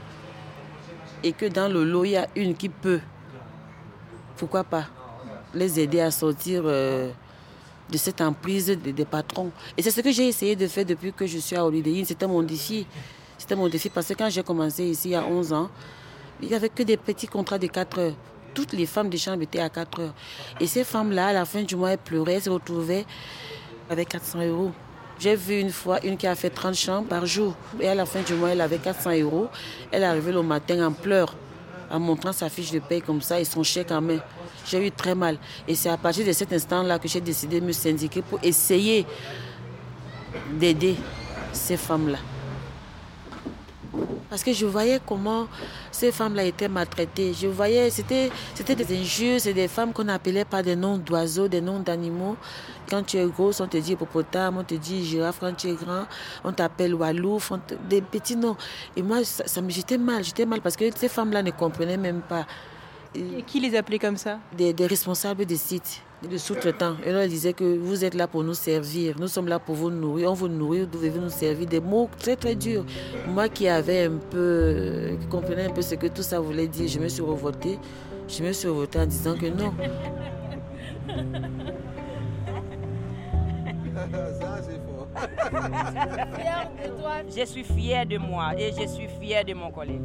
Speaker 1: et que dans le lot, il y a une qui peut, pourquoi pas, les aider à sortir euh, de cette emprise des, patrons? Et c'est ce que j'ai essayé de faire depuis que je suis à Holiday Inn. C'était mon défi. C'était mon défi parce que quand j'ai commencé ici il y a 11 ans, il n'y avait que des petits contrats de 4 heures. Toutes les femmes des chambres étaient à 4 heures. Et ces femmes-là, à la fin du mois, elles pleuraient, elles se retrouvaient avec 400 euros. J'ai vu une fois une qui a fait 30 chambres par jour. Et à la fin du mois, elle avait 400 euros. Elle est arrivée le matin en pleurs, en montrant sa fiche de paie comme ça et son chèque en main. J'ai eu très mal. Et c'est à partir de cet instant-là que j'ai décidé de me syndiquer pour essayer d'aider ces femmes-là. Parce que je voyais comment ces femmes-là étaient maltraitées. Je voyais, c'était, c'était des injures, c'est des femmes qu'on appelait par des noms d'oiseaux, des noms d'animaux. Quand tu es grosse, on te dit hippopotame, on te dit girafe quand tu es grand, on t'appelle walouf, des petits noms. Et moi, ça, ça me j'étais mal, j'étais mal parce que ces femmes-là ne comprenaient même pas.
Speaker 5: Et qui les appelait comme ça?
Speaker 1: Des, des responsables des sites de sous-traitants. Et là, elle disait que vous êtes là pour nous servir. Nous sommes là pour vous nourrir. On vous nourrit, vous devez nous servir. Des mots très, très durs. Moi qui avais un peu, qui comprenais un peu ce que tout ça voulait dire, je me suis revoltée. Je me suis revoltée en disant que non.
Speaker 12: Je suis fière de moi et je suis fière de mon collègue.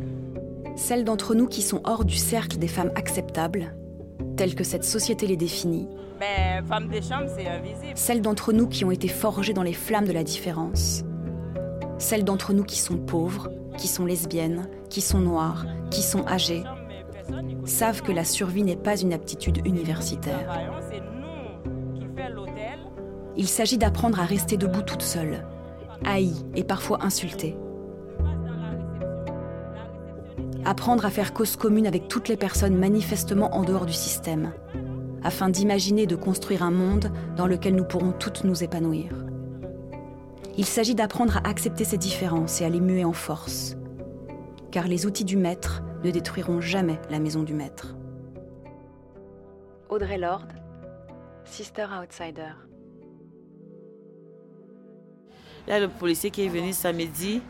Speaker 8: Celles d'entre nous qui sont hors du cercle des femmes acceptables, telles que cette société les définit,
Speaker 12: Ben, femme de chambre, c'est invisible.
Speaker 8: celles d'entre nous qui ont été forgées dans les flammes de la différence, celles d'entre nous qui sont pauvres, qui sont lesbiennes, qui sont noires, qui sont âgées, savent que la survie n'est pas une aptitude universitaire. Il s'agit d'apprendre à rester debout toute seule, haïe et parfois insultée. Apprendre à faire cause commune avec toutes les personnes manifestement en dehors du système, afin d'imaginer et de construire un monde dans lequel nous pourrons toutes nous épanouir. Il s'agit d'apprendre à accepter ces différences et à les muer en force, car les outils du maître ne détruiront jamais la maison du maître. Audrey Lord, Sister Outsider.
Speaker 1: Là, le policier qui est venu samedi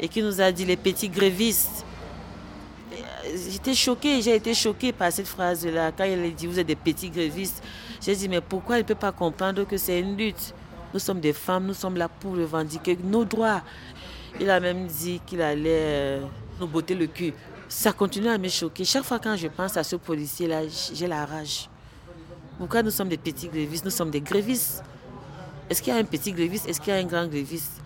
Speaker 1: et qui nous a dit les petits grévistes. J'étais choquée, j'ai été choquée par cette phrase-là. Quand il a dit vous êtes des petits grévistes, j'ai dit mais pourquoi il ne peut pas comprendre que c'est une lutte? Nous sommes des femmes, nous sommes là pour revendiquer nos droits. Il a même dit qu'il allait euh, nous botter le cul. Ça continue à me choquer. Chaque fois quand je pense à ce policier-là, j'ai la rage. Pourquoi nous sommes des petits grévistes? Nous sommes des grévistes. Est-ce qu'il y a un petit gréviste? Est-ce qu'il y a un grand gréviste?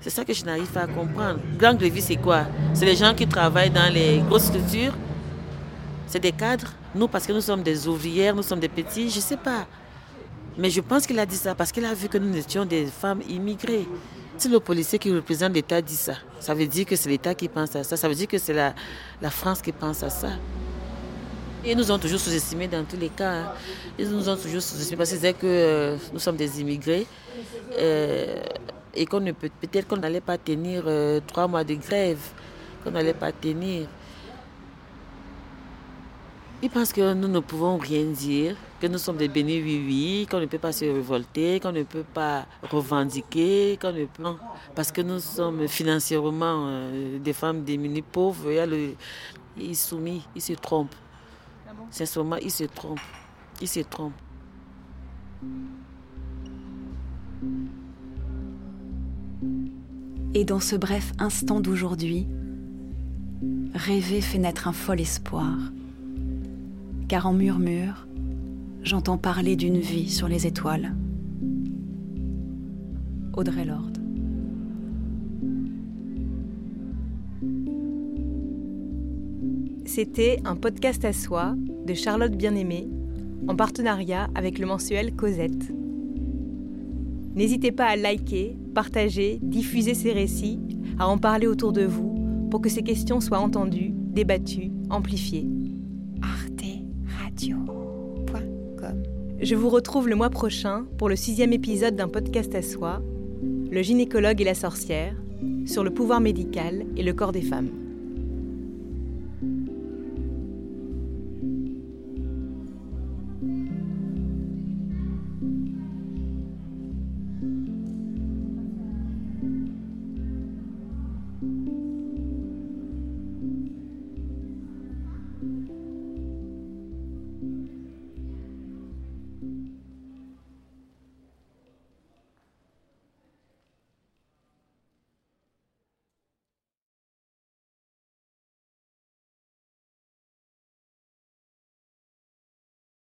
Speaker 1: C'est ça que je n'arrive pas à comprendre. Grand gréviste, c'est quoi? C'est les gens qui travaillent dans les grosses structures C'est des cadres Nous, parce que nous sommes des ouvrières, nous sommes des petits, je ne sais pas. Mais je pense qu'il a dit ça parce qu'il a vu que nous étions des femmes immigrées. Si le policier qui représente l'État dit ça, ça veut dire que c'est l'État qui pense à ça. Ça veut dire que c'est la, France qui pense à ça. Ils nous ont toujours sous-estimés dans tous les cas. hein. Ils nous ont toujours sous-estimés parce qu'ils disaient que euh, nous sommes des immigrés euh, et qu'on ne peut peut-être qu'on n'allait pas tenir euh, trois mois de grève, qu'on n'allait pas tenir. Ils pensent que nous ne pouvons rien dire, que nous sommes des bénis oui-oui, qu'on ne peut pas se révolter, qu'on ne peut pas revendiquer, qu'on ne peut... Parce que nous sommes financièrement euh, des femmes démunies, pauvres. Il y soumis, ils se trompent. Sincèrement, ils se trompent. Ils se trompent.
Speaker 8: Et dans ce bref instant d'aujourd'hui, rêver fait naître un fol espoir. Car en murmure, j'entends parler d'une vie sur les étoiles. Audrey Lord.
Speaker 5: C'était un podcast à soi de Charlotte Bien-Aimée en partenariat avec le mensuel Cosette. N'hésitez pas à liker, partager, diffuser ces récits, à en parler autour de vous pour que ces questions soient entendues, débattues, amplifiées.
Speaker 13: arteradio.com
Speaker 5: Je vous retrouve le mois prochain pour le sixième épisode d'un podcast à soi, Le gynécologue et la sorcière, sur le pouvoir médical et le corps des femmes.